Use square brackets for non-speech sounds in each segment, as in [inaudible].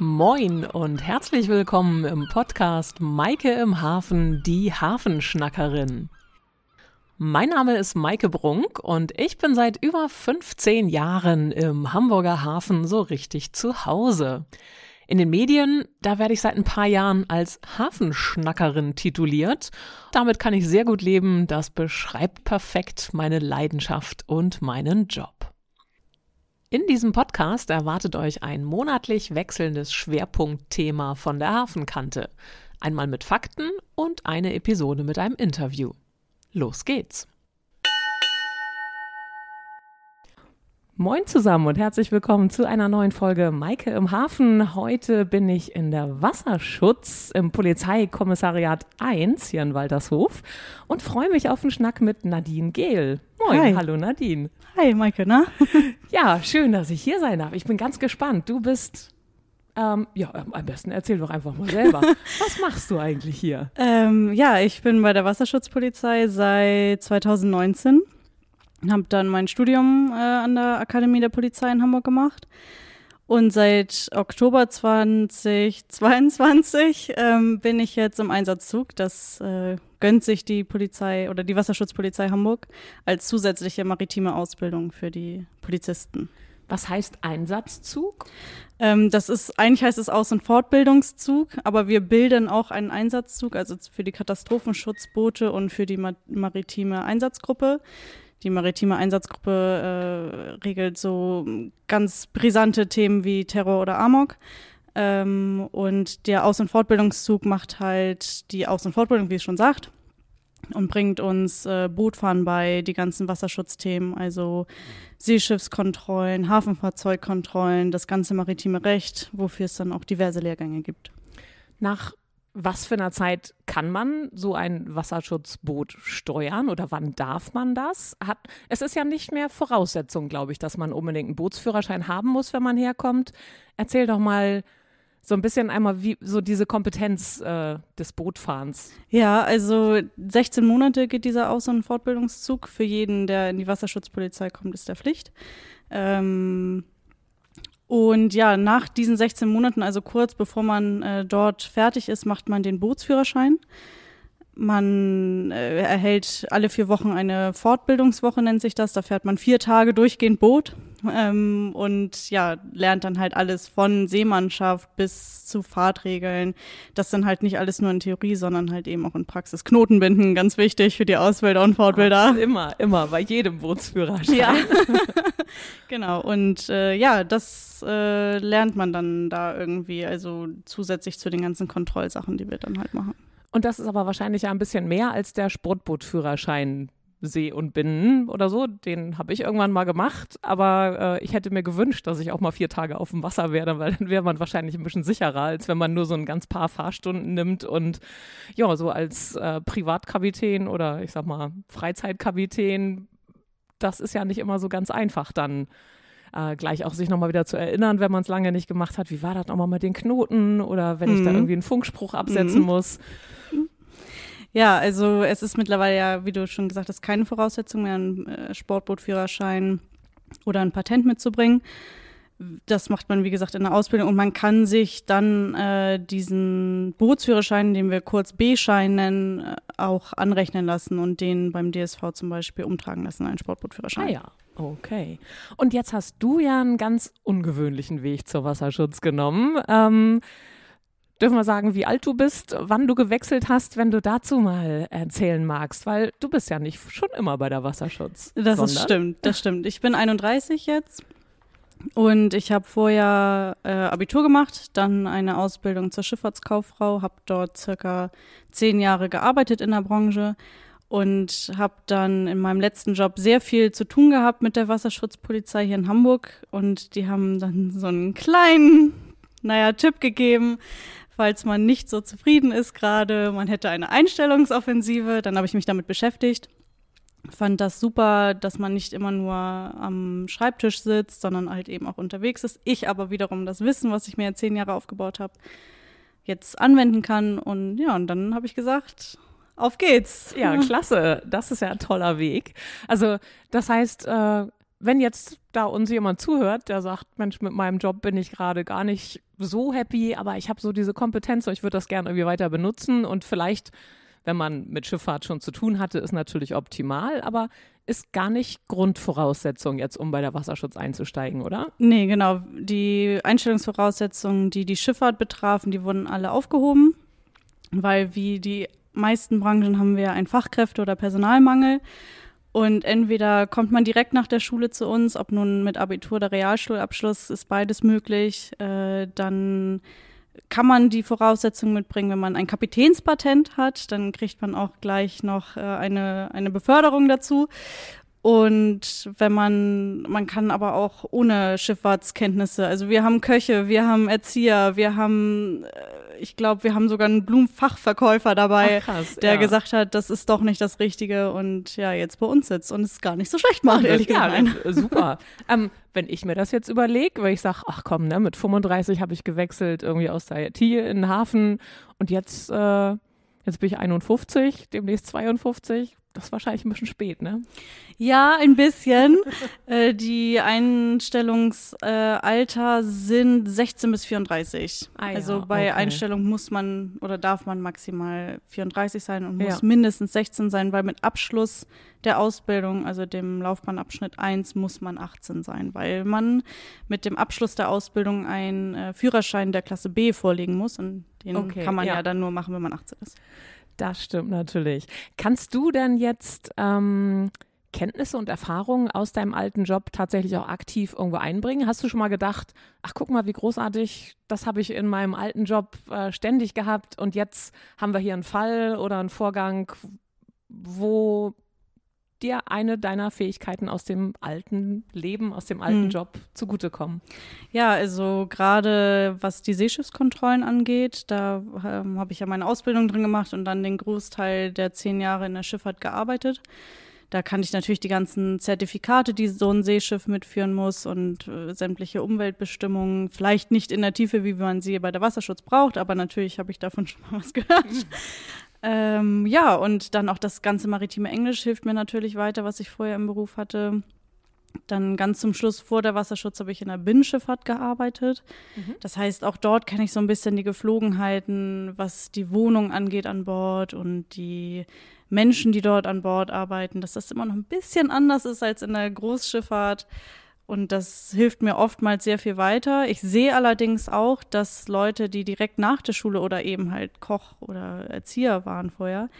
Moin und herzlich willkommen im Podcast Maike im Hafen, die Hafenschnackerin. Mein Name ist Maike Brunk und ich bin seit über 15 Jahren im Hamburger Hafen so richtig zu Hause. In den Medien, da werde ich seit ein paar Jahren als Hafenschnackerin tituliert. Damit kann ich sehr gut leben. Das beschreibt perfekt meine Leidenschaft und meinen Job. In diesem Podcast erwartet euch ein monatlich wechselndes Schwerpunktthema von der Hafenkante. Einmal mit Fakten und eine Episode mit einem Interview. Los geht's! Moin zusammen und herzlich willkommen zu einer neuen Folge Maike im Hafen. Heute bin ich in der Wasserschutz im Polizeikommissariat 1 hier in Waltershof und freue mich auf einen Schnack mit Nadine Gehl. Moin, Hi. hallo Nadine. Hi Maike, na? [laughs] Ja, schön, dass ich hier sein darf. Ich bin ganz gespannt. Du bist ähm, ja, am besten erzähl doch einfach mal selber. [laughs] Was machst du eigentlich hier? Ähm, ja, ich bin bei der Wasserschutzpolizei seit 2019 habe dann mein Studium äh, an der Akademie der Polizei in Hamburg gemacht. Und seit Oktober 2022 ähm, bin ich jetzt im Einsatzzug. Das äh, gönnt sich die Polizei oder die Wasserschutzpolizei Hamburg als zusätzliche maritime Ausbildung für die Polizisten. Was heißt Einsatzzug? Ähm, das ist, eigentlich heißt es Aus- und Fortbildungszug, aber wir bilden auch einen Einsatzzug, also für die Katastrophenschutzboote und für die maritime Einsatzgruppe. Die maritime Einsatzgruppe äh, regelt so ganz brisante Themen wie Terror oder Amok. Ähm, und der Aus- und Fortbildungszug macht halt die Aus- und Fortbildung, wie es schon sagt, und bringt uns äh, Bootfahren bei, die ganzen Wasserschutzthemen, also Seeschiffskontrollen, Hafenfahrzeugkontrollen, das ganze maritime Recht, wofür es dann auch diverse Lehrgänge gibt. Nach was für einer Zeit kann man so ein Wasserschutzboot steuern oder wann darf man das? Hat, es ist ja nicht mehr Voraussetzung, glaube ich, dass man unbedingt einen Bootsführerschein haben muss, wenn man herkommt. Erzähl doch mal so ein bisschen einmal, wie so diese Kompetenz äh, des Bootfahrens. Ja, also 16 Monate geht dieser Aus- und Fortbildungszug. Für jeden, der in die Wasserschutzpolizei kommt, ist der Pflicht. Ähm, und ja, nach diesen 16 Monaten, also kurz bevor man äh, dort fertig ist, macht man den Bootsführerschein. Man äh, erhält alle vier Wochen eine Fortbildungswoche, nennt sich das. Da fährt man vier Tage durchgehend Boot ähm, und ja, lernt dann halt alles von Seemannschaft bis zu Fahrtregeln. Das dann halt nicht alles nur in Theorie, sondern halt eben auch in Praxis. Knotenbinden, ganz wichtig für die Ausbilder und Fortbilder. Ach, immer, immer, bei jedem Bootsführerschein. Ja, [laughs] genau. Und äh, ja, das äh, lernt man dann da irgendwie, also zusätzlich zu den ganzen Kontrollsachen, die wir dann halt machen. Und das ist aber wahrscheinlich ja ein bisschen mehr als der Sportbootführerschein See und Binnen oder so. Den habe ich irgendwann mal gemacht, aber äh, ich hätte mir gewünscht, dass ich auch mal vier Tage auf dem Wasser wäre, weil dann wäre man wahrscheinlich ein bisschen sicherer, als wenn man nur so ein ganz paar Fahrstunden nimmt und ja, so als äh, Privatkapitän oder ich sag mal Freizeitkapitän, das ist ja nicht immer so ganz einfach dann. Äh, gleich auch sich nochmal wieder zu erinnern, wenn man es lange nicht gemacht hat, wie war das nochmal mit den Knoten oder wenn mhm. ich da mhm. irgendwie einen Funkspruch absetzen mhm. muss. Ja, also es ist mittlerweile ja, wie du schon gesagt hast, keine Voraussetzung mehr, einen äh, Sportbootführerschein oder ein Patent mitzubringen. Das macht man, wie gesagt, in der Ausbildung und man kann sich dann äh, diesen Bootsführerschein, den wir kurz B-Schein nennen, äh, auch anrechnen lassen und den beim DSV zum Beispiel umtragen lassen, einen Sportbootführerschein. Ah ja, okay. Und jetzt hast du ja einen ganz ungewöhnlichen Weg zur Wasserschutz genommen. Ähm, dürfen wir sagen, wie alt du bist, wann du gewechselt hast, wenn du dazu mal erzählen magst, weil du bist ja nicht schon immer bei der Wasserschutz. Das ist stimmt, das stimmt. Ich bin 31 jetzt und ich habe vorher äh, Abitur gemacht, dann eine Ausbildung zur Schifffahrtskauffrau, habe dort circa zehn Jahre gearbeitet in der Branche und habe dann in meinem letzten Job sehr viel zu tun gehabt mit der Wasserschutzpolizei hier in Hamburg und die haben dann so einen kleinen, naja, Tipp gegeben, falls man nicht so zufrieden ist gerade. Man hätte eine Einstellungsoffensive. Dann habe ich mich damit beschäftigt. Fand das super, dass man nicht immer nur am Schreibtisch sitzt, sondern halt eben auch unterwegs ist. Ich aber wiederum das Wissen, was ich mir zehn Jahre aufgebaut habe, jetzt anwenden kann. Und ja, und dann habe ich gesagt, auf geht's. Ja, klasse. Das ist ja ein toller Weg. Also, das heißt, äh, wenn jetzt da uns jemand zuhört, der sagt, Mensch, mit meinem Job bin ich gerade gar nicht so happy, aber ich habe so diese Kompetenz und ich würde das gerne irgendwie weiter benutzen und vielleicht, wenn man mit Schifffahrt schon zu tun hatte, ist natürlich optimal, aber ist gar nicht Grundvoraussetzung jetzt, um bei der Wasserschutz einzusteigen, oder? Nee, genau. Die Einstellungsvoraussetzungen, die die Schifffahrt betrafen, die wurden alle aufgehoben, weil wie die meisten Branchen haben wir einen Fachkräfte- oder Personalmangel. Und entweder kommt man direkt nach der Schule zu uns, ob nun mit Abitur oder Realschulabschluss, ist beides möglich. Äh, dann kann man die Voraussetzungen mitbringen, wenn man ein Kapitänspatent hat, dann kriegt man auch gleich noch äh, eine, eine Beförderung dazu. Und wenn man, man kann aber auch ohne Schifffahrtskenntnisse, also wir haben Köche, wir haben Erzieher, wir haben, äh, ich glaube, wir haben sogar einen Blumenfachverkäufer dabei, Ach, krass, der ja. gesagt hat, das ist doch nicht das Richtige und ja, jetzt bei uns sitzt und es gar nicht so schlecht macht, ehrlich ja, gesagt. äh, super. [laughs] ähm, wenn ich mir das jetzt überlege, weil ich sage, ach komm, ne, mit 35 habe ich gewechselt irgendwie aus der IT in den Hafen und jetzt, äh, jetzt bin ich 51, demnächst 52. Das ist wahrscheinlich ein bisschen spät, ne? Ja, ein bisschen. [laughs] äh, die Einstellungsalter äh, sind 16 bis 34. Ah ja, also bei okay. Einstellung muss man oder darf man maximal 34 sein und muss Ja. mindestens 16 sein, weil mit Abschluss der Ausbildung, also dem Laufbahnabschnitt 1, muss man 18 sein, weil man mit dem Abschluss der Ausbildung einen äh, Führerschein der Klasse B vorlegen muss und den Okay, kann man ja. ja. dann nur machen, wenn man 18 ist. Das stimmt natürlich. Kannst du denn jetzt ähm, Kenntnisse und Erfahrungen aus deinem alten Job tatsächlich auch aktiv irgendwo einbringen? Hast du schon mal gedacht, ach guck mal, wie großartig, das habe ich in meinem alten Job äh, ständig gehabt und jetzt haben wir hier einen Fall oder einen Vorgang, wo dir eine deiner Fähigkeiten aus dem alten Leben, aus dem alten Hm. Job zugutekommen? Ja, also gerade was die Seeschiffskontrollen angeht, da ähm, habe ich ja meine Ausbildung drin gemacht und dann den Großteil der zehn Jahre in der Schifffahrt gearbeitet. Da kann ich natürlich die ganzen Zertifikate, die so ein Seeschiff mitführen muss und äh, sämtliche Umweltbestimmungen, vielleicht nicht in der Tiefe, wie man sie bei der Wasserschutz braucht, aber natürlich habe ich davon [laughs] schon mal was gehört. Ähm, ja, und dann auch das ganze maritime Englisch hilft mir natürlich weiter, was ich vorher im Beruf hatte. Dann ganz zum Schluss vor der Wasserschutz habe ich in der Binnenschifffahrt gearbeitet. Das heißt, auch dort kenne ich so ein bisschen die Geflogenheiten, was die Wohnung angeht an Bord und die Menschen, die dort an Bord arbeiten, dass das immer noch ein bisschen anders ist als in der Großschifffahrt. Und das hilft mir oftmals sehr viel weiter. Ich sehe allerdings auch, dass Leute, die direkt nach der Schule oder eben halt Koch oder Erzieher waren vorher,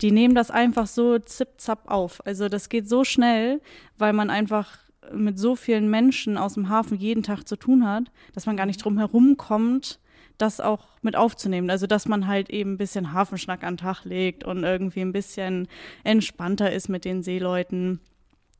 die nehmen das einfach so zip-zap auf. Also das geht so schnell, weil man einfach mit so vielen Menschen aus dem Hafen jeden Tag zu tun hat, dass man gar nicht drum herum kommt, das auch mit aufzunehmen. Also dass man halt eben ein bisschen Hafenschnack an den Tag legt und irgendwie ein bisschen entspannter ist mit den Seeleuten.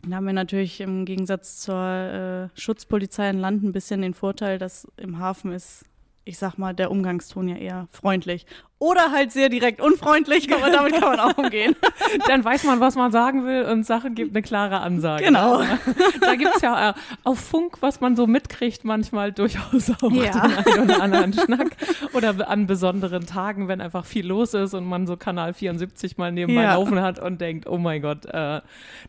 Da haben wir natürlich im Gegensatz zur äh, Schutzpolizei an Land ein bisschen den Vorteil, dass im Hafen ist, ich sag mal, der Umgangston ja eher freundlich. Oder halt sehr direkt unfreundlich, aber damit kann man auch umgehen. [laughs] Dann weiß man, was man sagen will und Sachen gibt eine klare Ansage. Genau. [laughs] Da gibt es ja äh, auf Funk, was man so mitkriegt, manchmal durchaus auch Ja. den einen oder anderen Schnack. Oder an besonderen Tagen, wenn einfach viel los ist und man so Kanal 74 mal nebenbei Ja. laufen hat und denkt, oh mein Gott, äh,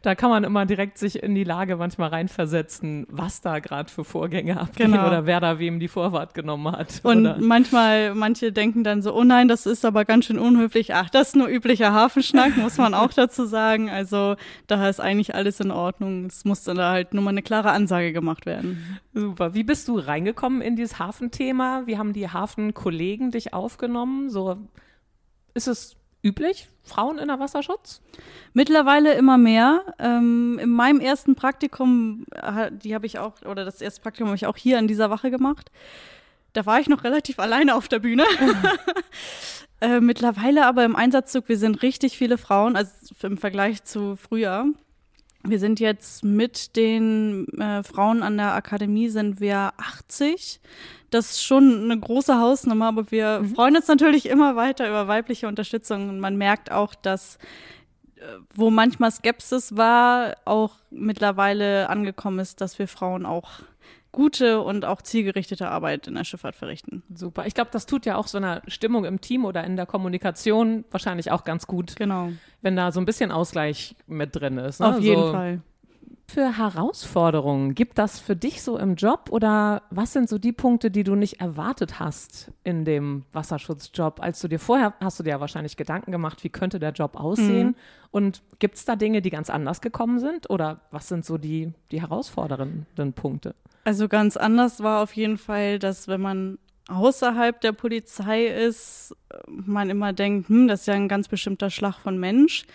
da kann man immer direkt sich in die Lage manchmal reinversetzen, was da gerade für Vorgänge abgehen Genau. oder wer da wem die Vorfahrt genommen hat. Und oder manchmal, manche denken dann so, oh nein, das ist aber ganz schön unhöflich. Ach, das ist nur üblicher Hafenschnack, muss man auch [laughs] dazu sagen. Also da ist eigentlich alles in Ordnung. Es muss dann da halt nur mal eine klare Ansage gemacht werden. Super. Wie bist du reingekommen in dieses Hafenthema? Wie haben die Hafenkollegen dich aufgenommen? So ist es üblich, Frauen in der Wasserschutz? Mittlerweile immer mehr. Ähm, in meinem ersten Praktikum, äh, die habe ich auch, oder das erste Praktikum habe ich auch hier an dieser Wache gemacht. Da war ich noch relativ alleine auf der Bühne. [laughs] äh, mittlerweile aber im Einsatzzug, wir sind richtig viele Frauen, also im Vergleich zu früher. Wir sind jetzt mit den äh, Frauen an der Akademie sind wir 80. Das ist schon eine große Hausnummer, aber wir freuen uns natürlich immer weiter über weibliche Unterstützung und man merkt auch, dass äh, wo manchmal Skepsis war, auch mittlerweile angekommen ist, dass wir Frauen auch gute und auch zielgerichtete Arbeit in der Schifffahrt verrichten. Super. Ich glaube, das tut ja auch so einer Stimmung im Team oder in der Kommunikation wahrscheinlich auch ganz gut, Genau. wenn da so ein bisschen Ausgleich mit drin ist. Ne? Auf jeden so, Fall. Für Herausforderungen gibt das für dich so im Job oder was sind so die Punkte, die du nicht erwartet hast in dem Wasserschutzjob? Als du dir vorher hast du dir ja wahrscheinlich Gedanken gemacht, wie könnte der Job aussehen? Mhm. Und gibt es da Dinge, die ganz anders gekommen sind? Oder was sind so die, die herausfordernden Punkte? Also ganz anders war auf jeden Fall, dass wenn man außerhalb der Polizei ist, man immer denkt, hm, das ist ja ein ganz bestimmter Schlag von Mensch.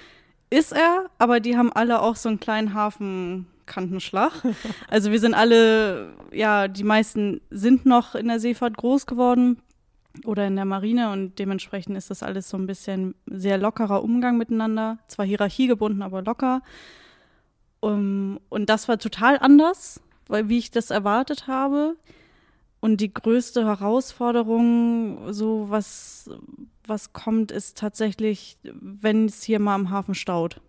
Ist er, aber die haben alle auch so einen kleinen Hafenkantenschlag. [laughs] Also wir sind alle, ja, die meisten sind noch in der Seefahrt groß geworden oder in der Marine und dementsprechend ist das alles so ein bisschen sehr lockerer Umgang miteinander. Zwar hierarchiegebunden, aber locker. Um, und das war total anders, weil wie ich das erwartet habe. Und die größte Herausforderung, so was, was kommt, ist tatsächlich, wenn es hier mal am Hafen staut.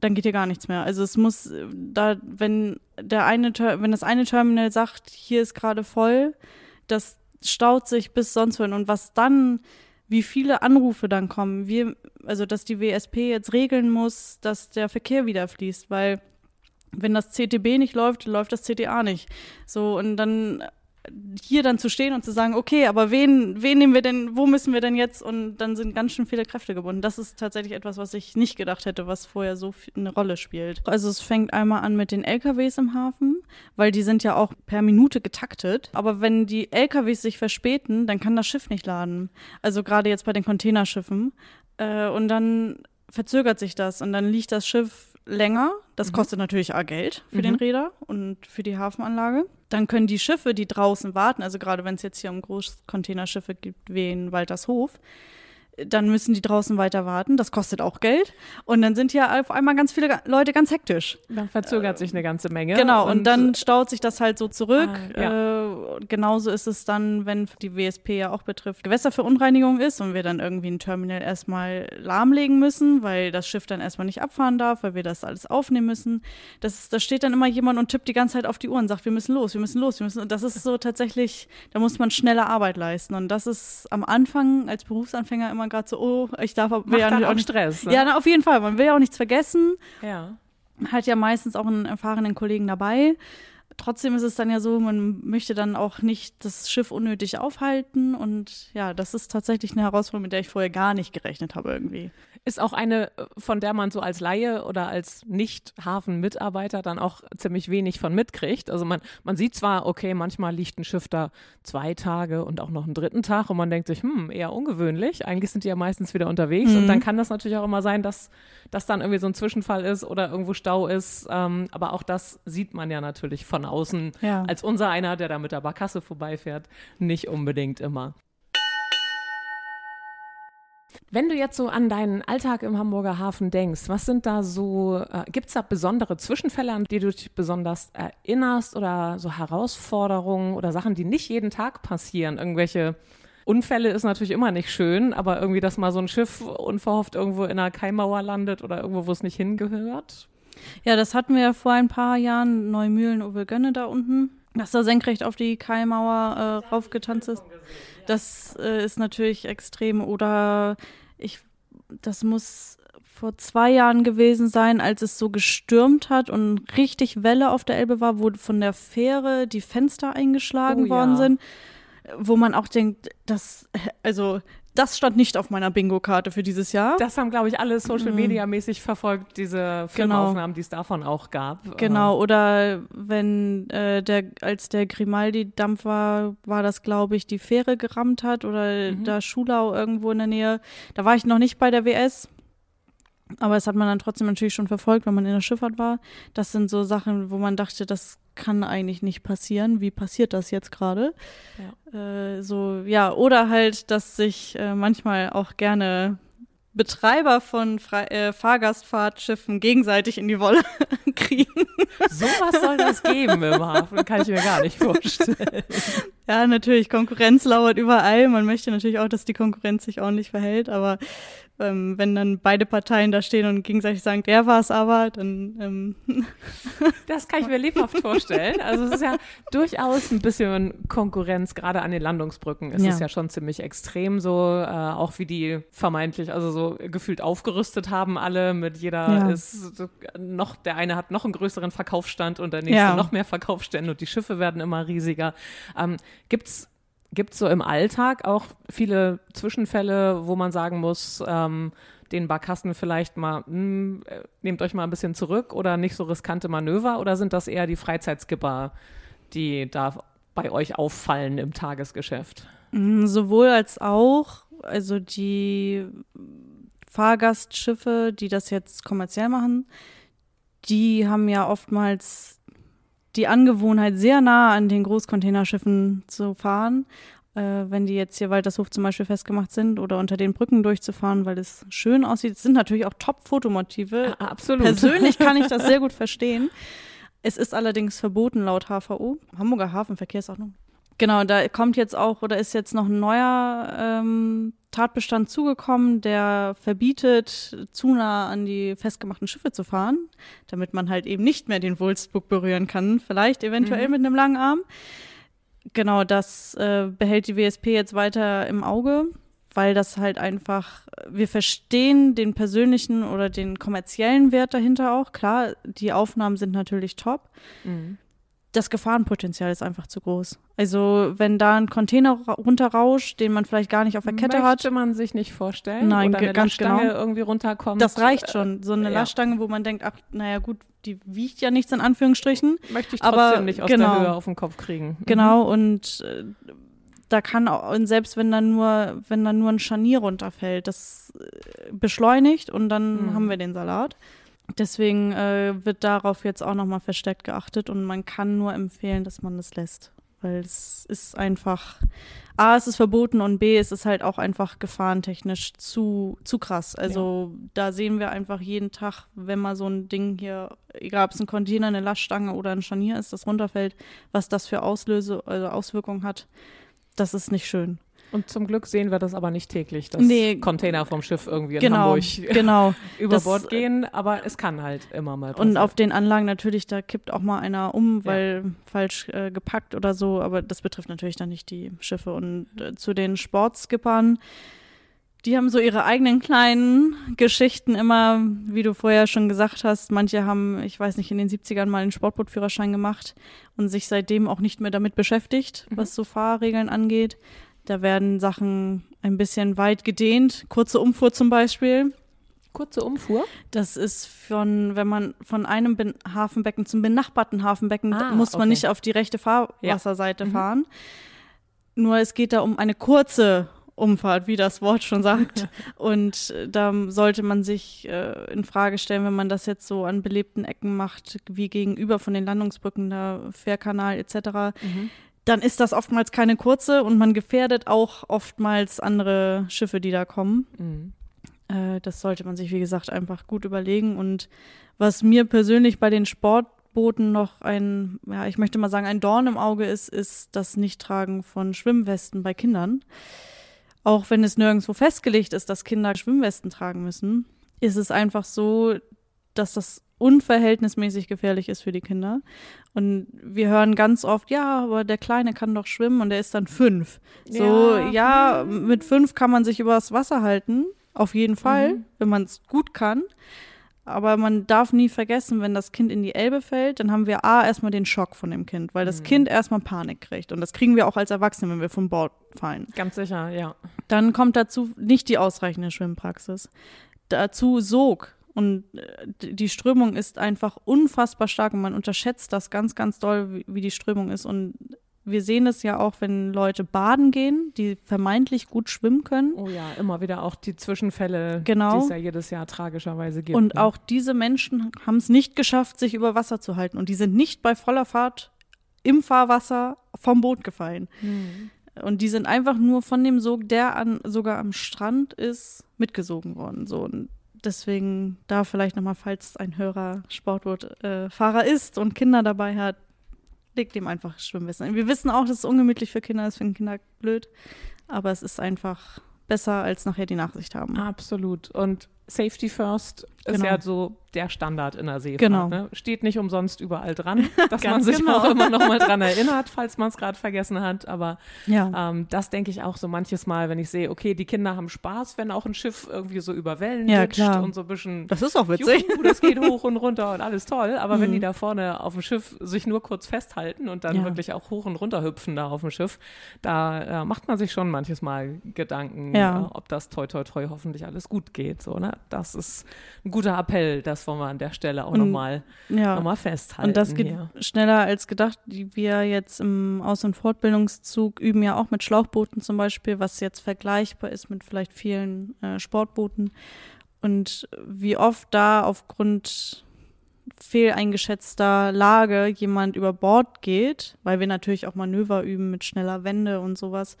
Dann geht hier gar nichts mehr. Also es muss da, wenn der eine, wenn das eine Terminal sagt, hier ist gerade voll, das staut sich bis sonst wohin. Und was dann, wie viele Anrufe dann kommen, wir, also dass die WSP jetzt regeln muss, dass der Verkehr wieder fließt, weil wenn das CTB nicht läuft, läuft das CTA nicht. So, und dann hier dann zu stehen und zu sagen, okay, aber wen, wen nehmen wir denn, wo müssen wir denn jetzt? Und dann sind ganz schön viele Kräfte gebunden. Das ist tatsächlich etwas, was ich nicht gedacht hätte, was vorher so eine Rolle spielt. Also es fängt einmal an mit den LKWs im Hafen, weil die sind ja auch per Minute getaktet. Aber wenn die LKWs sich verspäten, dann kann das Schiff nicht laden. Also gerade jetzt bei den Containerschiffen. Äh, und dann verzögert sich das und dann liegt das Schiff länger. Das mhm. kostet natürlich auch Geld für mhm. den Räder und für die Hafenanlage. Dann können die Schiffe, die draußen warten, also gerade wenn es jetzt hier um Großcontainerschiffe gibt, wie in Waltershof, dann müssen die draußen weiter warten. Das kostet auch Geld. Und dann sind hier auf einmal ganz viele Leute ganz hektisch. Dann verzögert äh, sich eine ganze Menge. Genau, und, und, dann staut sich das halt so zurück. Ah, ja. äh, genauso ist es dann, wenn die WSP ja auch betrifft, Gewässerverunreinigung ist und wir dann irgendwie ein Terminal erstmal lahmlegen müssen, weil das Schiff dann erstmal nicht abfahren darf, weil wir das alles aufnehmen müssen. Das, da steht dann immer jemand und tippt die ganze Zeit auf die Uhr und sagt, wir müssen los, wir müssen los, wir müssen. Und das ist so tatsächlich, da muss man schnelle Arbeit leisten. Und das ist am Anfang als Berufsanfänger immer gerade so, oh, ich darf Macht ja auch Stress. Ne? Ja, na, auf jeden Fall. Man will ja auch nichts vergessen. Ja. Hat ja meistens auch einen erfahrenen Kollegen dabei. Trotzdem ist es dann ja so, man möchte dann auch nicht das Schiff unnötig aufhalten. Und ja, das ist tatsächlich eine Herausforderung, mit der ich vorher gar nicht gerechnet habe irgendwie. Ist auch eine, von der man so als Laie oder als Nicht-Hafen-Mitarbeiter dann auch ziemlich wenig von mitkriegt. Also man, man sieht zwar, okay, manchmal liegt ein Schiff da zwei Tage und auch noch einen dritten Tag und man denkt sich, hm, eher ungewöhnlich. Eigentlich sind die ja meistens wieder unterwegs mhm. und dann kann das natürlich auch immer sein, dass, dass dann irgendwie so ein Zwischenfall ist oder irgendwo Stau ist. Ähm, aber auch das sieht man ja natürlich von außen ja. als unser einer, der da mit der Barkasse vorbeifährt, nicht unbedingt immer. Wenn du jetzt so an deinen Alltag im Hamburger Hafen denkst, was sind da so, äh, gibt es da besondere Zwischenfälle, an die du dich besonders erinnerst oder so Herausforderungen oder Sachen, die nicht jeden Tag passieren? Irgendwelche Unfälle ist natürlich immer nicht schön, aber irgendwie, dass mal so ein Schiff unverhofft irgendwo in einer Keimauer landet oder irgendwo, wo es nicht hingehört? Ja, das hatten wir ja vor ein paar Jahren, Neumühlen, Uwe da unten, dass da senkrecht auf die Keimauer äh, raufgetanzt ist. Das äh, ist natürlich extrem. Oder ich, das muss vor zwei Jahren gewesen sein, als es so gestürmt hat und richtig Welle auf der Elbe war, wo von der Fähre die Fenster eingeschlagen oh, worden ja. sind, wo man auch denkt, dass, also das stand nicht auf meiner Bingo-Karte für dieses Jahr. Das haben, glaube ich, alle Social Media mäßig verfolgt, diese genau. Filmaufnahmen, genau. die es davon auch gab. Genau, oder wenn äh, der, als der Grimaldi-Dampf war, war das, glaube ich, die Fähre gerammt hat oder mhm. da Schulau irgendwo in der Nähe. Da war ich noch nicht bei der WS. Aber das hat man dann trotzdem natürlich schon verfolgt, wenn man in der Schifffahrt war. Das sind so Sachen, wo man dachte, das kann eigentlich nicht passieren. Wie passiert das jetzt gerade? Ja. Äh, so, ja, oder halt, dass sich äh, manchmal auch gerne Betreiber von Fre äh, Fahrgastfahrtschiffen gegenseitig in die Wolle [laughs] kriegen. So was soll das geben im Hafen? Kann ich mir gar nicht [laughs] vorstellen. Ja, natürlich, Konkurrenz lauert überall. Man möchte natürlich auch, dass die Konkurrenz sich ordentlich verhält, aber ähm, wenn dann beide Parteien da stehen und gegenseitig sagen, der war es aber, dann. Ähm [laughs] das kann ich mir lebhaft vorstellen. Also es ist ja durchaus ein bisschen Konkurrenz, gerade an den Landungsbrücken ist ja. es ja schon ziemlich extrem so, äh, auch wie die vermeintlich, also so gefühlt aufgerüstet haben alle, mit jeder ja. ist noch, der eine hat noch einen größeren Verkaufsstand und der nächste ja. noch mehr Verkaufsstände und die Schiffe werden immer riesiger. Ähm, gibt's Gibt so im Alltag auch viele Zwischenfälle, wo man sagen muss, ähm, den Barkassen vielleicht mal, mh, hm, äh, nehmt euch mal ein bisschen zurück oder nicht so riskante Manöver oder sind das eher die Freizeitskipper, die da bei euch auffallen im Tagesgeschäft? Mm, sowohl als auch. Also die Fahrgastschiffe, die das jetzt kommerziell machen, die haben ja oftmals die Angewohnheit, sehr nah an den Großcontainerschiffen zu fahren, äh, wenn die jetzt hier Waltershof zum Beispiel festgemacht sind oder unter den Brücken durchzufahren, weil es schön aussieht. Es sind natürlich auch Top-Fotomotive. Ja, absolut. Persönlich kann ich das [laughs] sehr gut verstehen. Es ist allerdings verboten laut HVO, Hamburger Hafenverkehrsordnung. Genau, da kommt jetzt auch oder ist jetzt noch ein neuer ähm, Tatbestand zugekommen, der verbietet, zu nah an die festgemachten Schiffe zu fahren, damit man halt eben nicht mehr den Wulstbug berühren kann, vielleicht eventuell mhm. mit einem langen Arm. Genau, das äh, behält die WSP jetzt weiter im Auge, weil das halt einfach, wir verstehen den persönlichen oder den kommerziellen Wert dahinter auch. Klar, die Aufnahmen sind natürlich top. Mhm das Gefahrenpotenzial ist einfach zu groß. Also wenn da ein Container runterrauscht, den man vielleicht gar nicht auf der Kette Möchte hat. Möchte man sich nicht vorstellen. Nein, oder eine ganz genau. irgendwie runterkommt. Das reicht schon. So eine ja. Laststange, wo man denkt, ach, naja gut, die wiegt ja nichts in Anführungsstrichen. Möchte ich trotzdem aber, nicht aus genau, der Höhe auf den Kopf kriegen. Mhm. Genau, und äh, da kann auch, und selbst wenn dann nur, wenn dann nur ein Scharnier runterfällt, das äh, beschleunigt und dann mhm. haben wir den Salat. Deswegen äh, wird darauf jetzt auch nochmal verstärkt geachtet und man kann nur empfehlen, dass man das lässt. Weil es ist einfach, A, es ist verboten und B, es ist halt auch einfach gefahrentechnisch zu, zu krass. Also ja. da sehen wir einfach jeden Tag, wenn mal so ein Ding hier, egal ob es ein Container, eine Laststange oder ein Scharnier ist, das runterfällt, was das für Auslöse, also Auswirkungen hat, das ist nicht schön. Und zum Glück sehen wir das aber nicht täglich, dass nee, Container vom Schiff irgendwie in genau, Hamburg genau. [laughs] über das, Bord gehen, aber es kann halt immer mal passieren. Und auf den Anlagen natürlich, da kippt auch mal einer um, weil ja. falsch äh, gepackt oder so, aber das betrifft natürlich dann nicht die Schiffe. Und äh, zu den Sportskippern, die haben so ihre eigenen kleinen Geschichten immer, wie du vorher schon gesagt hast. Manche haben, ich weiß nicht, in den 70ern mal einen Sportbootführerschein gemacht und sich seitdem auch nicht mehr damit beschäftigt, mhm. was so Fahrregeln angeht. Da werden Sachen ein bisschen weit gedehnt. Kurze Umfuhr zum Beispiel. Kurze Umfuhr? Das ist von, wenn man von einem ben Hafenbecken zum benachbarten Hafenbecken, ah, muss man okay. nicht auf die rechte Fahrwasserseite ja. mhm. fahren. Nur es geht da um eine kurze Umfahrt, wie das Wort schon sagt. [laughs] Und äh, da sollte man sich äh, in Frage stellen, wenn man das jetzt so an belebten Ecken macht, wie gegenüber von den Landungsbrücken, der Fährkanal etc. Mhm dann ist das oftmals keine kurze und man gefährdet auch oftmals andere Schiffe, die da kommen. Mhm. Äh, das sollte man sich, wie gesagt, einfach gut überlegen. Und was mir persönlich bei den Sportbooten noch ein, ja, ich möchte mal sagen, ein Dorn im Auge ist, ist das Nichttragen von Schwimmwesten bei Kindern. Auch wenn es nirgendwo festgelegt ist, dass Kinder Schwimmwesten tragen müssen, ist es einfach so, dass das unverhältnismäßig gefährlich ist für die Kinder. Und wir hören ganz oft, ja, aber der Kleine kann doch schwimmen und der ist dann fünf. So, ja, ja mit fünf kann man sich übers Wasser halten, auf jeden Fall, mhm. wenn man es gut kann. Aber man darf nie vergessen, wenn das Kind in die Elbe fällt, dann haben wir A, erstmal den Schock von dem Kind, weil das mhm. Kind erstmal Panik kriegt. Und das kriegen wir auch als Erwachsene, wenn wir vom Bord fallen. Ganz sicher, ja. Dann kommt dazu nicht die ausreichende Schwimmpraxis. Dazu Sog. Und äh, die Strömung ist einfach unfassbar stark und man unterschätzt das ganz, ganz doll, wie die Strömung ist. Und wir sehen es ja auch, wenn Leute baden gehen, die vermeintlich gut schwimmen können. Oh ja, immer wieder auch die Zwischenfälle, genau. die es ja jedes Jahr tragischerweise gibt. Und ne? auch diese Menschen haben es nicht geschafft, sich über Wasser zu halten. Und die sind nicht bei voller Fahrt im Fahrwasser vom Boot gefallen. Hm. Und die sind einfach nur von dem Sog, der an, sogar am Strand ist, mitgesogen worden. So. Und deswegen da vielleicht nochmal, falls ein Hörer Sportbootfahrer äh, ist und Kinder dabei hat, legt ihm einfach Schwimmwissen. Wir wissen auch, das ist ungemütlich für Kinder, das finden Kinder blöd, aber es ist einfach besser, als nachher die Nachsicht haben. Absolut. Und Safety First ist Genau. ja so der Standard in der Seefahrt. Genau. Ne? Steht nicht umsonst überall dran, [laughs] dass man sich genau. auch immer noch mal dran erinnert, falls man es gerade vergessen hat. Aber Ja. ähm, das denke ich auch so manches Mal, wenn ich sehe, okay, die Kinder haben Spaß, wenn auch ein Schiff irgendwie so über Wellen Ja, klar. und so ein bisschen Das ist auch witzig. Juhu, das geht hoch und runter und alles toll. Aber wenn Mhm. die da vorne auf dem Schiff sich nur kurz festhalten und dann Ja. wirklich auch hoch und runter hüpfen da auf dem Schiff, da äh, macht man sich schon manches Mal Gedanken, Ja. äh, ob das toi toi toi hoffentlich alles gut geht. So, ne? Das ist ein guter Appell, das wollen wir an der Stelle auch nochmal Ja. noch mal festhalten. Und das geht hier. schneller als gedacht. Die wir jetzt im Aus- und Fortbildungszug üben ja auch mit Schlauchbooten zum Beispiel, was jetzt vergleichbar ist mit vielleicht vielen äh, Sportbooten. Und wie oft da aufgrund fehleingeschätzter Lage jemand über Bord geht, weil wir natürlich auch Manöver üben mit schneller Wende und sowas.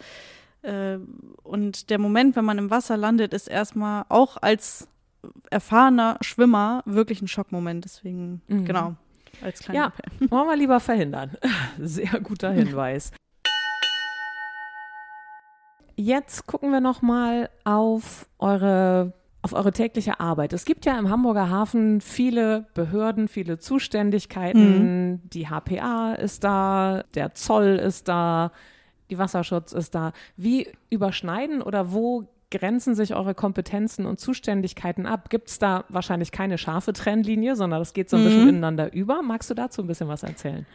Äh, und der Moment, wenn man im Wasser landet, ist erstmal auch als erfahrener Schwimmer wirklich ein Schockmoment. Deswegen, Mhm. genau, als kleiner Ja. Appell. [laughs] [laughs] Wollen wir lieber verhindern. [laughs] Sehr guter Hinweis. Jetzt gucken wir noch mal auf eure auf eure tägliche Arbeit. Es gibt ja im Hamburger Hafen viele Behörden, viele Zuständigkeiten. Die HPA ist da, der Zoll ist da, die Wasserschutz ist da. Wie überschneiden oder wo grenzen sich eure Kompetenzen und Zuständigkeiten ab? Gibt es da wahrscheinlich keine scharfe Trennlinie, sondern das geht so ein bisschen Mhm. ineinander über? Magst du dazu ein bisschen was erzählen?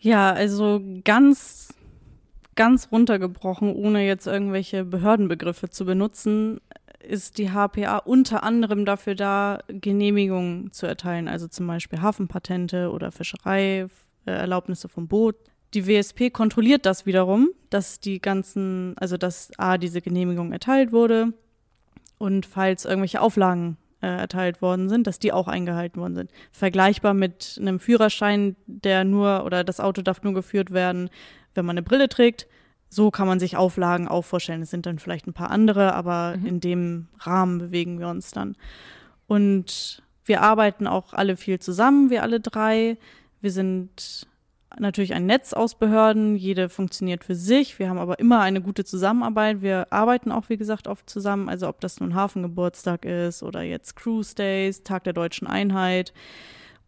Ja, also ganz, ganz runtergebrochen, ohne jetzt irgendwelche Behördenbegriffe zu benutzen, ist die HPA unter anderem dafür da, Genehmigungen zu erteilen, also zum Beispiel Hafenpatente oder Fischereierlaubnisse vom Boot. Die WSP kontrolliert das wiederum, dass die ganzen, also dass A, diese Genehmigung erteilt wurde und falls irgendwelche Auflagen äh, erteilt worden sind, dass die auch eingehalten worden sind. Vergleichbar mit einem Führerschein, der nur oder das Auto darf nur geführt werden, wenn man eine Brille trägt. So kann man sich Auflagen auch vorstellen. Es sind dann vielleicht ein paar andere, aber Mhm. in dem Rahmen bewegen wir uns dann. Und wir arbeiten auch alle viel zusammen, wir alle drei. Wir sind natürlich ein Netz aus Behörden, jede funktioniert für sich. Wir haben aber immer eine gute Zusammenarbeit. Wir arbeiten auch, wie gesagt, oft zusammen. Also ob das nun Hafengeburtstag ist oder jetzt Cruise Days, Tag der deutschen Einheit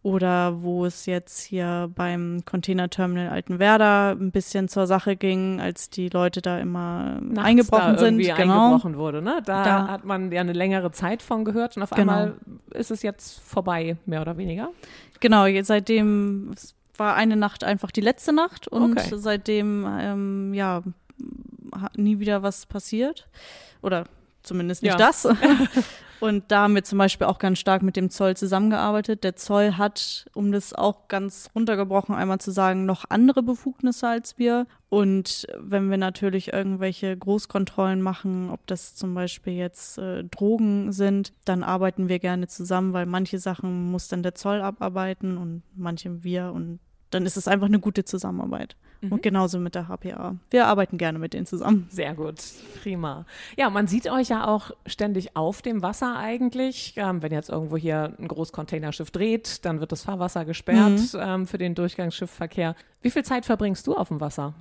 oder wo es jetzt hier beim Containerterminal Altenwerder ein bisschen zur Sache ging, als die Leute da immer Nachts eingebrochen da sind. Genau. eingebrochen wurde. Ne? Da, Da- hat man ja eine längere Zeit von gehört und auf Genau. einmal ist es jetzt vorbei, mehr oder weniger. Genau, seitdem war eine Nacht einfach die letzte Nacht und Okay. seitdem ähm, ja nie wieder was passiert oder zumindest nicht Ja. das. [laughs] und da haben wir zum Beispiel auch ganz stark mit dem Zoll zusammengearbeitet. Der Zoll hat, um das auch ganz runtergebrochen einmal zu sagen, noch andere Befugnisse als wir. Und wenn wir natürlich irgendwelche Großkontrollen machen, ob das zum Beispiel jetzt äh, Drogen sind, dann arbeiten wir gerne zusammen, weil manche Sachen muss dann der Zoll abarbeiten und manche wir und dann ist es einfach eine gute Zusammenarbeit. Mhm. Und genauso mit der HPA. Wir arbeiten gerne mit denen zusammen. Sehr gut, prima. Ja, man sieht euch ja auch ständig auf dem Wasser eigentlich. Ähm, wenn jetzt irgendwo hier ein Großcontainerschiff dreht, dann wird das Fahrwasser gesperrt Mhm. ähm, für den Durchgangsschiffverkehr. Wie viel Zeit verbringst du auf dem Wasser?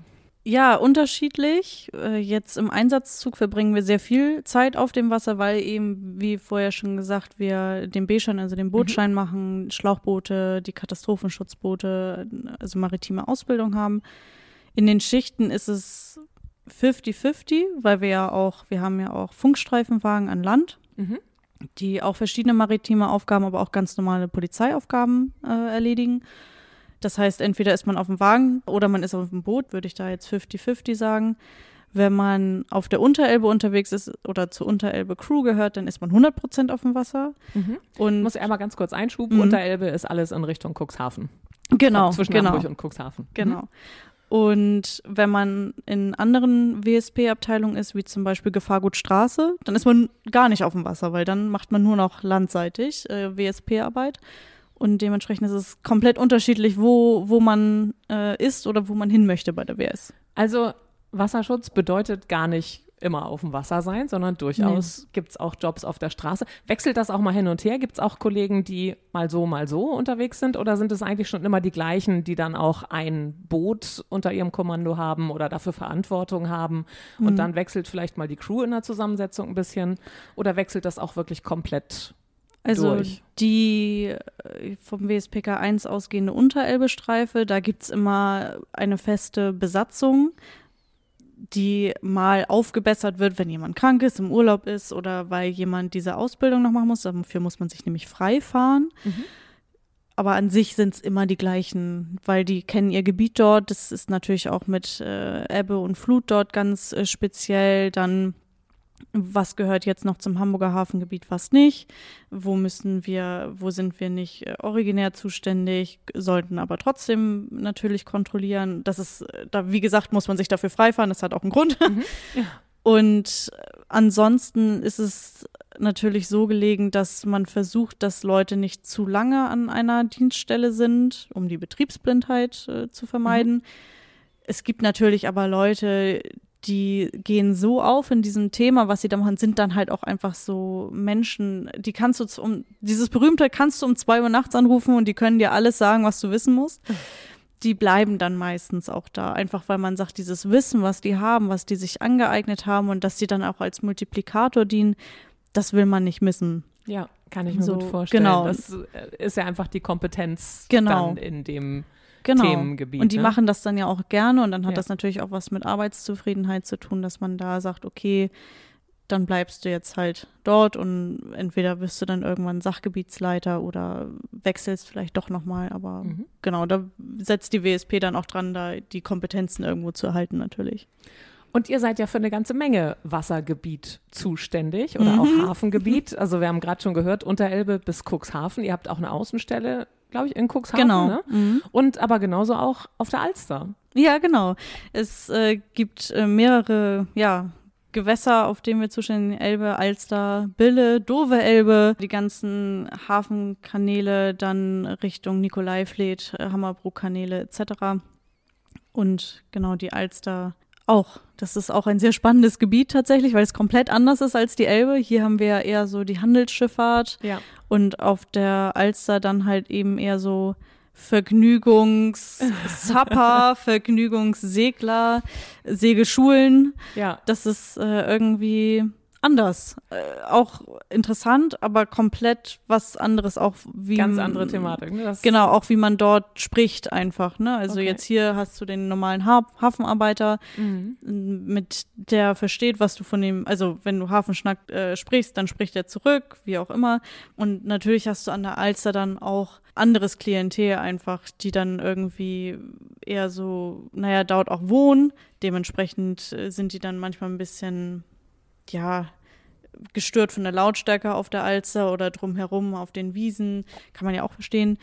Ja, unterschiedlich. Äh, Jetzt im Einsatzzug verbringen wir sehr viel Zeit auf dem Wasser, weil eben, wie vorher schon gesagt, wir den B-Schein, also den Bootschein machen, Schlauchboote, die Katastrophenschutzboote, also maritime Ausbildung haben. In den Schichten ist es 50-50, weil wir ja auch, wir haben ja auch Funkstreifenwagen an Land, Mhm. die auch verschiedene maritime Aufgaben, aber auch ganz normale Polizeiaufgaben äh, erledigen. Das heißt, entweder ist man auf dem Wagen oder man ist auf dem Boot, würde ich da jetzt 50-50 sagen. Wenn man auf der Unterelbe unterwegs ist oder zur Unterelbe Crew gehört, dann ist man 100% auf dem Wasser. Mhm. Und Ich muss einmal ganz kurz einschub. Mhm. Unterelbe ist alles in Richtung Cuxhaven. genau, Zwischen genau, Hamburg und Cuxhaven. genau. Und wenn man in anderen WSP-Abteilungen ist, wie zum Beispiel Gefahrgut Straße, dann ist man gar nicht auf dem Wasser, weil dann macht man nur noch landseitig äh, WSP-Arbeit. Und dementsprechend ist es komplett unterschiedlich, wo, wo man äh, ist oder wo man hin möchte bei der WS. Also Wasserschutz bedeutet gar nicht immer auf dem Wasser sein, sondern durchaus nee. gibt es auch Jobs auf der Straße. Wechselt das auch mal hin und her? Gibt es auch Kollegen, die mal so, mal so unterwegs sind? Oder sind es eigentlich schon immer die gleichen, die dann auch ein Boot unter ihrem Kommando haben oder dafür Verantwortung haben? Und mhm. dann wechselt vielleicht mal die Crew in der Zusammensetzung ein bisschen? Oder wechselt das auch wirklich komplett also durch. die äh, vom WSPK 1 ausgehende Unterelbe-Streife, da gibt es immer eine feste Besatzung, die mal aufgebessert wird, wenn jemand krank ist, im Urlaub ist oder weil jemand diese Ausbildung noch machen muss. Dafür muss man sich nämlich frei fahren. Mhm. Aber an sich sind es immer die gleichen, weil die kennen ihr Gebiet dort. Das ist natürlich auch mit äh, Ebbe und Flut dort ganz äh, speziell. Dann was gehört jetzt noch zum Hamburger Hafengebiet, was nicht, wo müssen wir, wo sind wir nicht äh, originär zuständig, sollten aber trotzdem natürlich kontrollieren. Das ist, äh, da, wie gesagt, muss man sich dafür freifahren, das hat auch einen Grund. Mhm. [laughs] Ja. Und ansonsten ist es natürlich so gelegen, dass man versucht, dass Leute nicht zu lange an einer Dienststelle sind, um die Betriebsblindheit äh, zu vermeiden. Mhm. Es gibt natürlich aber Leute, die gehen so auf in diesem Thema, was sie da machen, sind dann halt auch einfach so Menschen, die kannst du um, dieses berühmte kannst du um zwei Uhr nachts anrufen und die können dir alles sagen, was du wissen musst. Die bleiben dann meistens auch da, einfach weil man sagt, dieses Wissen, was die haben, was die sich angeeignet haben und dass sie dann auch als Multiplikator dienen, das will man nicht missen. Ja, kann ich mir so, gut vorstellen. Genau. Das ist ja einfach die Kompetenz genau. dann in dem genau. Themengebiet. Und die ne? machen das dann ja auch gerne und dann hat Ja. das natürlich auch was mit Arbeitszufriedenheit zu tun, dass man da sagt, okay, dann bleibst du jetzt halt dort und entweder wirst du dann irgendwann Sachgebietsleiter oder wechselst vielleicht doch nochmal. Aber Mhm. genau, da setzt die WSP dann auch dran, da die Kompetenzen irgendwo zu erhalten natürlich. Und ihr seid ja für eine ganze Menge Wassergebiet zuständig oder Mhm. auch Hafengebiet. Also wir haben gerade schon gehört, Unterelbe bis Cuxhaven. Ihr habt auch eine Außenstelle, glaube ich, in Cuxhaven. Genau. Ne? Mhm. Und aber genauso auch auf der Alster. Ja, genau. Es äh, gibt äh, mehrere, ja, Gewässer, auf denen wir zuständig sind. Elbe, Alster, Bille, Dove Elbe, die ganzen Hafenkanäle, dann Richtung Nikolaifleet, äh, Hammerbrook-Kanäle etc. Und genau die Alster auch. Das ist auch ein sehr spannendes Gebiet tatsächlich, weil es komplett anders ist als die Elbe. Hier haben wir eher so die Handelsschifffahrt Ja. und auf der Alster dann halt eben eher so Vergnügungs-Supper, [laughs] Vergnügungssegler, Segelschulen. Ja. Das ist äh, irgendwie anders. Äh, auch interessant, aber komplett was anderes auch wie Ganz andere Thematik. Ne? Genau, auch wie man dort spricht einfach. Ne? Also Okay. jetzt hier hast du den normalen ha Hafenarbeiter, Mhm. mit der versteht, was du von dem, also wenn du Hafenschnack äh, sprichst, dann spricht er zurück, wie auch immer. Und natürlich hast du an der Alster dann auch anderes Klientel einfach, die dann irgendwie eher so, naja, dort auch wohnen. Dementsprechend äh, sind die dann manchmal ein bisschen, ja, gestört von der Lautstärke auf der Alster oder drumherum auf den Wiesen, kann man ja auch verstehen.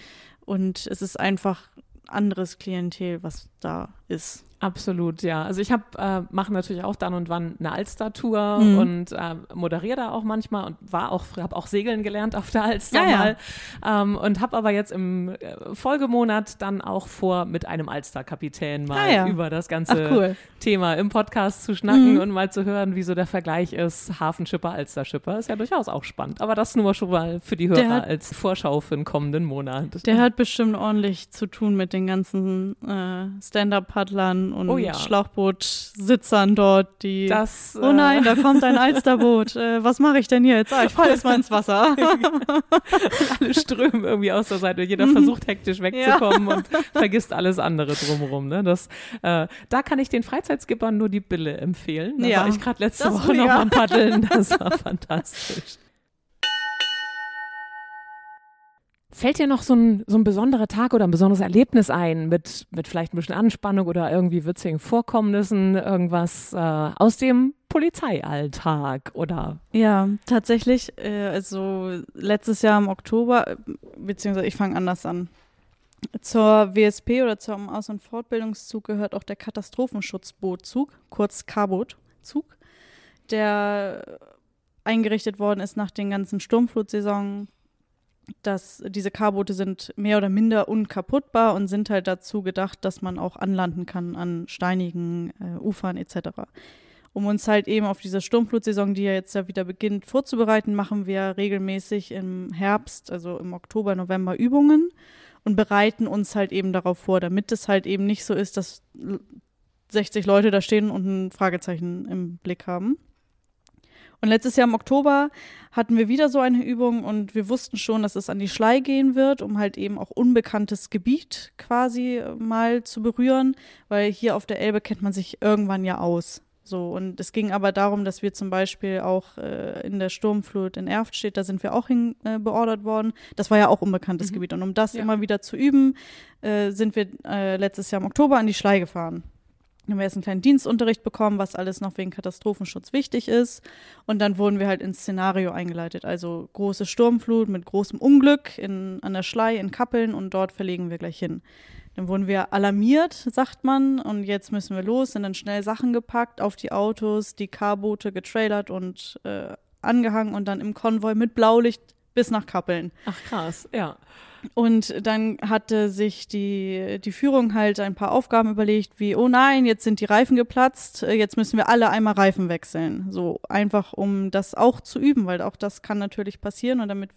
Und es ist einfach anderes Klientel, was da ist. Absolut, ja. Also ich habe äh, mache natürlich auch dann und wann eine Alster-Tour Mhm. und äh, moderiere da auch manchmal und war auch habe auch segeln gelernt auf der Alster Ja, ja. mal ähm, und habe aber jetzt im äh, Folgemonat dann auch vor mit einem Alster-Kapitän mal Ah, ja. über das ganze Ach cool. Thema im Podcast zu schnacken Mhm. und mal zu hören, wie so der Vergleich ist Hafenschipper Alsterschipper ist ja durchaus auch spannend. Aber das nur schon mal für die Hörer hat- als Vorschau für den kommenden Monat. Der hat bestimmt ordentlich zu tun mit den ganzen äh, Stand-Up-Paddlern und Oh ja. Schlauchbootsitzern dort, die. das, oh nein, da kommt ein [laughs] Alsterboot. Äh, was mache ich denn hier jetzt? Ah, ich falle jetzt mal ins Wasser. [laughs] alle strömen irgendwie aus der Seite. Jeder Mhm. versucht hektisch wegzukommen und vergisst alles andere drumherum. Ne? Das, äh, da kann ich den Freizeitskippern nur die Bille empfehlen. Da Ja, war ich gerade letzte das Woche noch am Paddeln. Das war fantastisch. Fällt dir noch so ein, so ein besonderer Tag oder ein besonderes Erlebnis ein mit, mit vielleicht ein bisschen Anspannung oder irgendwie witzigen Vorkommnissen, irgendwas äh, aus dem Polizeialltag oder Ja, tatsächlich. Äh, also letztes Jahr im Oktober, äh, beziehungsweise ich fange anders an. Zur WSP oder zum Aus- und Fortbildungszug gehört auch der Katastrophenschutzbootzug, kurz K-Boot-Zug, der eingerichtet worden ist nach den ganzen Sturmflutsaison. Dass diese K-Boote sind mehr oder minder unkaputtbar und sind halt dazu gedacht, dass man auch anlanden kann an steinigen äh, Ufern etc. Um uns halt eben auf diese Sturmflutsaison, die ja jetzt ja wieder beginnt, vorzubereiten, machen wir regelmäßig im Herbst, also im Oktober, November Übungen und bereiten uns halt eben darauf vor, damit es halt eben nicht so ist, dass 60 Leute da stehen und ein Fragezeichen im Blick haben. Und letztes Jahr im Oktober hatten wir wieder so eine Übung und wir wussten schon, dass es an die Schlei gehen wird, um halt eben auch unbekanntes Gebiet quasi mal zu berühren, weil hier auf der Elbe kennt man sich irgendwann ja aus. So, und es ging aber darum, dass wir zum Beispiel auch äh, in der Sturmflut in Erftstedt, da sind wir auch hin äh, beordert worden. Das war ja auch unbekanntes mhm. Gebiet. Und um das ja. immer wieder zu üben, äh, sind wir äh, letztes Jahr im Oktober an die Schlei gefahren haben wir erst einen kleinen Dienstunterricht bekommen, was alles noch wegen Katastrophenschutz wichtig ist. Und dann wurden wir halt ins Szenario eingeleitet. Also große Sturmflut mit großem Unglück in, an der Schlei in Kappeln und dort verlegen wir gleich hin. Dann wurden wir alarmiert, sagt man, und jetzt müssen wir los, sind dann schnell Sachen gepackt auf die Autos, die K-Boote getrailert und äh, angehangen und dann im Konvoi mit Blaulicht bis nach Kappeln. Ach krass, ja. Und dann hatte sich die, die Führung halt ein paar Aufgaben überlegt, wie, oh nein, jetzt sind die Reifen geplatzt, äh, jetzt müssen wir alle einmal Reifen wechseln. So einfach, um das auch zu üben, weil auch das kann natürlich passieren und damit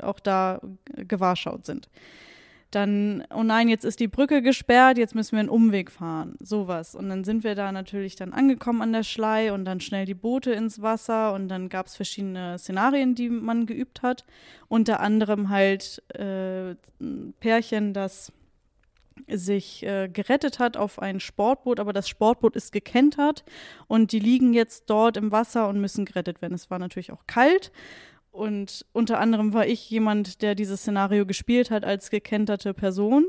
auch da gewahrschaut sind. Dann, oh nein, jetzt ist die Brücke gesperrt, jetzt müssen wir einen Umweg fahren. Sowas. Und dann sind wir da natürlich dann angekommen an der Schlei und dann schnell die Boote ins Wasser und dann gab es verschiedene Szenarien, die man geübt hat. Unter anderem halt äh, ein Pärchen, das sich äh, gerettet hat auf ein Sportboot, aber das Sportboot ist gekentert und die liegen jetzt dort im Wasser und müssen gerettet werden. Es war natürlich auch kalt und unter anderem war ich jemand, der dieses Szenario gespielt hat als gekenterte Person.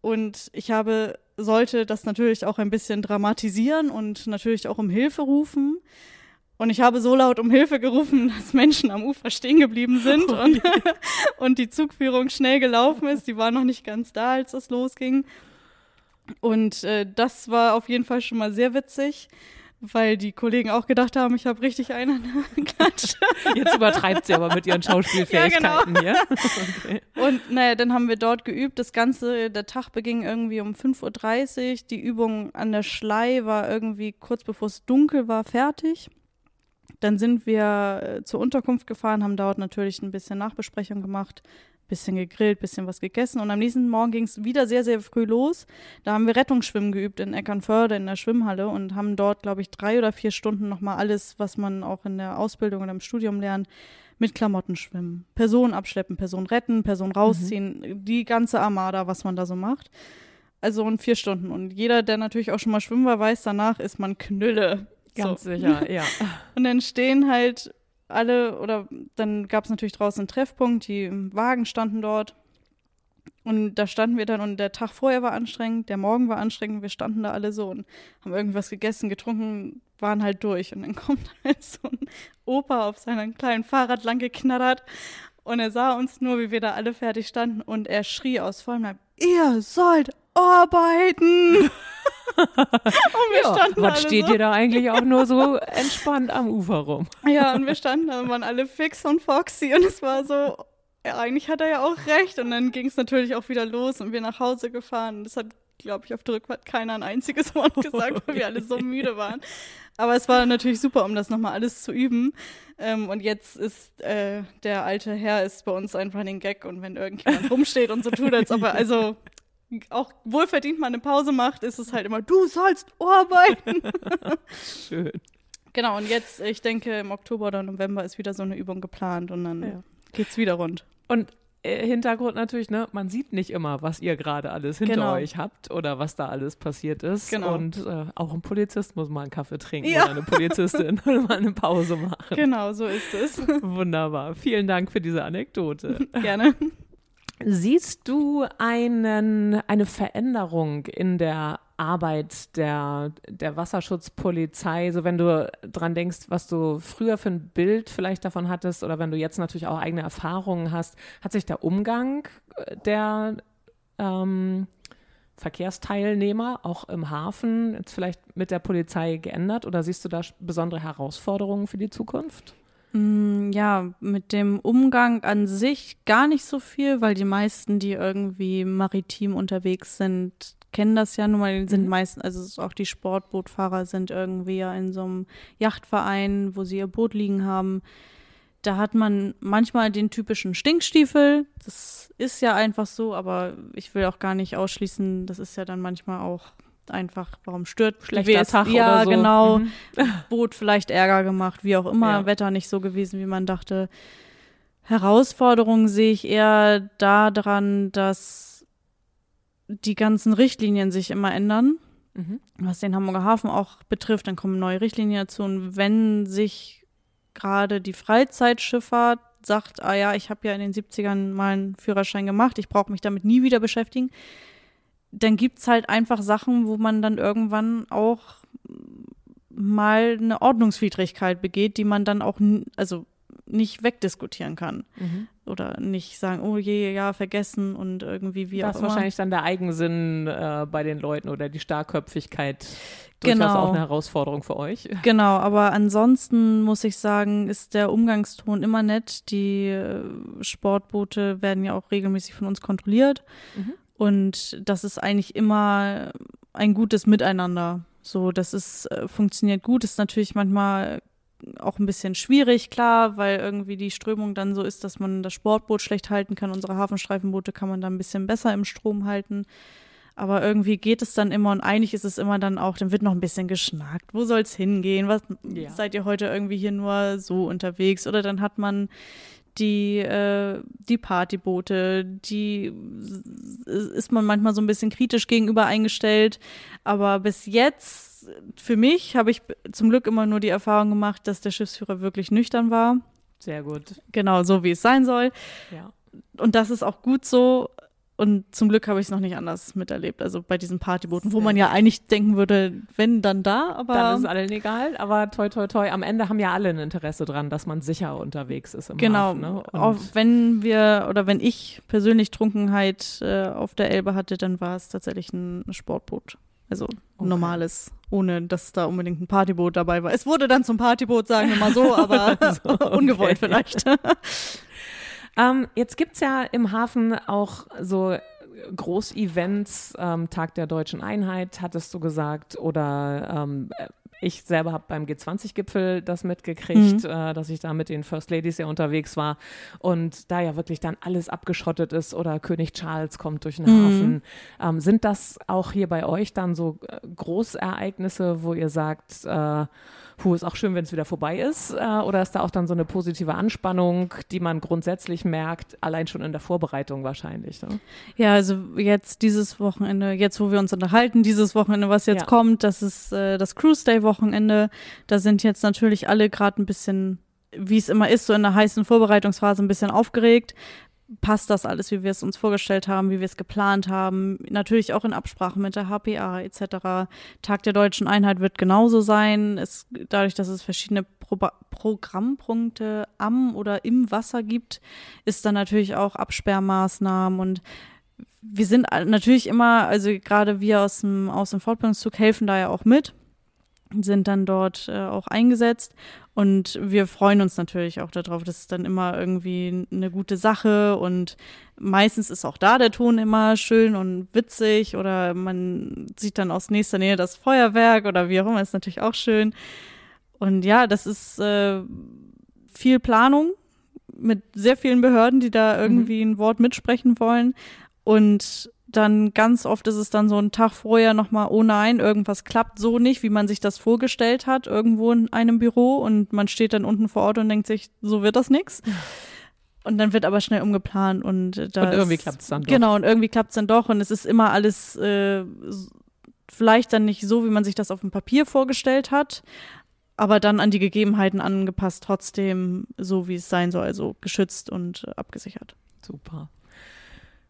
Und ich habe, sollte das natürlich auch ein bisschen dramatisieren und natürlich auch um Hilfe rufen. Und ich habe so laut um Hilfe gerufen, [laughs] dass Menschen am Ufer stehen geblieben sind oh, und, [laughs] und die Zugführung schnell gelaufen ist. Die war noch nicht ganz da, als das losging. Und äh, das war auf jeden Fall schon mal sehr witzig weil die Kollegen auch gedacht haben, ich habe richtig einen Klatsch. [laughs] Jetzt übertreibt sie aber mit ihren Schauspielfähigkeiten ja, genau. hier. [laughs] Okay. Und naja, dann haben wir dort geübt. Das Ganze, der Tag beging irgendwie um 5.30 Uhr. Die Übung an der Schlei war irgendwie kurz bevor es dunkel war fertig. Dann sind wir äh, zur Unterkunft gefahren, haben dort natürlich ein bisschen Nachbesprechung gemacht, bisschen gegrillt, bisschen was gegessen und am nächsten Morgen ging es wieder sehr, sehr früh los. Da haben wir Rettungsschwimmen geübt in Eckernförde in der Schwimmhalle und haben dort, glaube ich, drei oder vier Stunden nochmal alles, was man auch in der Ausbildung oder im Studium lernt, mit Klamotten schwimmen. Personen abschleppen, Personen retten, Personen rausziehen, mhm. die ganze Armada, was man da so macht. Also in vier Stunden. Und jeder, der natürlich auch schon mal schwimmen war, weiß, danach ist man Knülle. Ganz so. sicher, ja. [laughs] Und dann stehen halt alle, oder dann gab es natürlich draußen einen Treffpunkt, die Wagen standen dort. Und da standen wir dann und der Tag vorher war anstrengend, der Morgen war anstrengend, wir standen da alle so und haben irgendwas gegessen, getrunken, waren halt durch. Und dann [laughs] kommt halt so ein Opa auf seinem kleinen Fahrrad lang geknattert und er sah uns nur, wie wir da alle fertig standen und er schrie aus vollem Leib, ihr sollt arbeiten! [laughs] [laughs] und wir ja, standen was steht so. ihr da eigentlich auch nur so entspannt am Ufer rum? [laughs] Ja, und wir standen da und waren alle fix und foxy und es war so, ja, eigentlich hat er ja auch recht. Und dann ging es natürlich auch wieder los und wir nach Hause gefahren. Und das hat, glaube ich, auf der Rückfahrt keiner ein einziges Wort [laughs] gesagt, weil wir alle so müde waren. Aber es war natürlich super, um das nochmal alles zu üben. Ähm, und jetzt ist äh, der alte Herr ist bei uns ein Gag und wenn irgendjemand rumsteht und so tut, als ob er, also auch wohlverdient mal eine Pause macht, ist es halt immer, du sollst arbeiten. [laughs] Schön. Genau, und jetzt, ich denke, im Oktober oder November ist wieder so eine Übung geplant und dann ja. geht's wieder rund. Und äh, Hintergrund natürlich, ne, man sieht nicht immer, was ihr gerade alles hinter genau. euch habt oder was da alles passiert ist. Genau. Und äh, auch ein Polizist muss mal einen Kaffee trinken ja. oder eine Polizistin [laughs] und mal eine Pause machen. Genau, so ist es. Wunderbar. Vielen Dank für diese Anekdote. [laughs] Gerne. Siehst du einen, eine Veränderung in der Arbeit der, der Wasserschutzpolizei, so wenn du dran denkst, was du früher für ein Bild vielleicht davon hattest oder wenn du jetzt natürlich auch eigene Erfahrungen hast, hat sich der Umgang der ähm, Verkehrsteilnehmer auch im Hafen jetzt vielleicht mit der Polizei geändert oder siehst du da besondere Herausforderungen für die Zukunft? Mm, ja, mit dem Umgang an sich gar nicht so viel, weil die meisten, die irgendwie maritim unterwegs sind, kennen das ja nun mal, sind Mhm. meistens, also auch die Sportbootfahrer sind irgendwie ja in so einem Yachtverein, wo sie ihr Boot liegen haben. Da hat man manchmal den typischen Stinkstiefel. Das ist ja einfach so, aber ich will auch gar nicht ausschließen, das ist ja dann manchmal auch einfach, warum stört Schlechter WS Tag ja, oder so. genau. Mhm. [laughs] Boot vielleicht Ärger gemacht, wie auch immer, Ja. Wetter nicht so gewesen, wie man dachte. Herausforderungen sehe ich eher daran, dass die ganzen Richtlinien sich immer ändern, Mhm. was den Hamburger Hafen auch betrifft. Dann kommen neue Richtlinien dazu. Und wenn sich gerade die Freizeitschifffahrt sagt, ah ja, ich habe ja in den 70ern mal einen Führerschein gemacht, ich brauche mich damit nie wieder beschäftigen, dann gibt's halt einfach Sachen, wo man dann irgendwann auch mal eine Ordnungswidrigkeit begeht, die man dann auch, also nicht wegdiskutieren kann. Mhm. Oder nicht sagen, oh je, ja, vergessen und irgendwie wie das auch ist immer. wahrscheinlich dann der Eigensinn äh, bei den Leuten oder die Starkköpfigkeit durchaus Genau. auch eine Herausforderung für euch. [laughs] Genau, aber ansonsten muss ich sagen, ist der Umgangston immer nett. Die äh, Sportboote werden ja auch regelmäßig von uns kontrolliert. Mhm. Und das ist eigentlich immer ein gutes Miteinander. So, das ist, äh, funktioniert gut, ist natürlich manchmal auch ein bisschen schwierig, klar, weil irgendwie die Strömung dann so ist, dass man das Sportboot schlecht halten kann. Unsere Hafenstreifenboote kann man da ein bisschen besser im Strom halten. Aber irgendwie geht es dann immer und eigentlich ist es immer dann auch, dann wird noch ein bisschen geschnackt. Wo soll's hingehen? Was Ja. seid ihr heute irgendwie hier nur so unterwegs? Oder dann hat man die, äh, die Partyboote, die s- ist man manchmal so ein bisschen kritisch gegenüber eingestellt. Aber bis jetzt, für mich, habe ich zum Glück immer nur die Erfahrung gemacht, dass der Schiffsführer wirklich nüchtern war. Sehr gut. Genau so, wie es sein soll. Ja. Und das ist auch gut so. Und zum Glück habe ich es noch nicht anders miterlebt. Also bei diesen Partybooten, wo man ja eigentlich denken würde, wenn, dann da. Aber Dann ist es allen egal, aber toi, toi, toi. Am Ende haben ja alle ein Interesse dran, dass man sicher unterwegs ist im Genau, Hafen. Ne? Auch wenn wir oder wenn ich persönlich Trunkenheit äh, auf der Elbe hatte, dann war es tatsächlich ein Sportboot. Also ein Okay. normales, ohne dass da unbedingt ein Partyboot dabei war. Es wurde dann zum Partyboot, sagen wir mal so, [laughs] aber So, okay. ungewollt vielleicht. [laughs] Ähm, jetzt gibt's ja im Hafen auch so Großevents, ähm, Tag der deutschen Einheit, hattest du gesagt, oder ähm, ich selber habe beim G20-Gipfel das mitgekriegt, äh, dass ich da mit den First Ladies ja unterwegs war und da ja wirklich dann alles abgeschottet ist oder König Charles kommt durch den Mhm. Hafen. Ähm, sind das auch hier bei euch dann so äh, Großereignisse, wo ihr sagt, äh, Puh, ist auch schön, wenn es wieder vorbei ist. Äh, oder ist da auch dann so eine positive Anspannung, die man grundsätzlich merkt, allein schon in der Vorbereitung wahrscheinlich? Ne? Ja, also jetzt dieses Wochenende, jetzt wo wir uns unterhalten, dieses Wochenende, was jetzt Ja. kommt, das ist äh, das Cruise Day Wochenende. Da sind jetzt natürlich alle gerade ein bisschen, wie es immer ist, so in der heißen Vorbereitungsphase ein bisschen aufgeregt. Passt das alles, wie wir es uns vorgestellt haben, wie wir es geplant haben? Natürlich auch in Absprache mit der HPA etc. Tag der deutschen Einheit wird genauso sein. Es, dadurch, dass es verschiedene Proba Programmpunkte am oder im Wasser gibt, ist dann natürlich auch Absperrmaßnahmen und wir sind natürlich immer, also gerade wir aus dem, aus dem Fortbildungszug helfen da ja auch mit, sind dann dort äh, auch eingesetzt und wir freuen uns natürlich auch darauf. Das ist dann immer irgendwie eine gute Sache und meistens ist auch da der Ton immer schön und witzig oder man sieht dann aus nächster Nähe das Feuerwerk oder wie auch immer, ist natürlich auch schön. Und ja, das ist äh, viel Planung mit sehr vielen Behörden, die da irgendwie ein Wort mitsprechen wollen. Und dann ganz oft ist es dann so ein Tag vorher nochmal, oh nein, irgendwas klappt so nicht, wie man sich das vorgestellt hat, irgendwo in einem Büro. Und man steht dann unten vor Ort und denkt sich, so wird das nix. Und dann wird aber schnell umgeplant und da Und irgendwie ist- klappt's dann doch. Genau, und irgendwie klappt es dann doch und es ist immer alles äh, vielleicht dann nicht so, wie man sich das auf dem Papier vorgestellt hat, aber dann an die Gegebenheiten angepasst, trotzdem so, wie es sein soll, also geschützt und abgesichert. Super.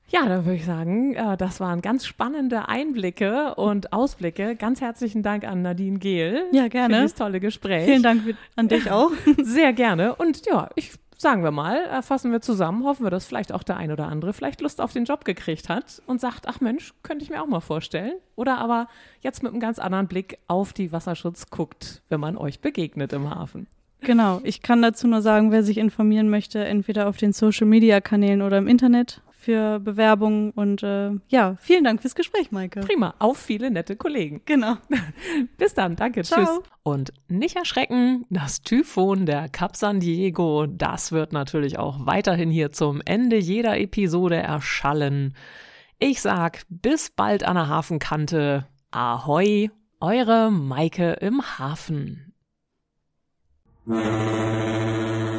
Ja, dann würde ich sagen, äh, das waren ganz spannende Einblicke und Ausblicke. Ganz herzlichen Dank an Nadine Gehl Ja, für gerne. dieses tolle Gespräch. Vielen Dank an dich auch. [laughs] Sehr gerne. Und ja, ich sagen wir mal, äh, fassen wir zusammen, hoffen wir, dass vielleicht auch der ein oder andere vielleicht Lust auf den Job gekriegt hat und sagt, ach Mensch, könnte ich mir auch mal vorstellen. Oder aber jetzt mit einem ganz anderen Blick auf die Wasserschutz guckt, wenn man euch begegnet im Hafen. Genau, ich kann dazu nur sagen, wer sich informieren möchte, entweder auf den Social-Media-Kanälen oder im Internet, für Bewerbungen und äh, ja, vielen Dank fürs Gespräch, Maike. Prima, auf viele nette Kollegen. Genau. [laughs] Bis dann, danke, Ciao. tschüss. Und nicht erschrecken, das Typhon der Cap San Diego, das wird natürlich auch weiterhin hier zum Ende jeder Episode erschallen. Ich sag bis bald an der Hafenkante. Ahoi, eure Maike im Hafen. [laughs]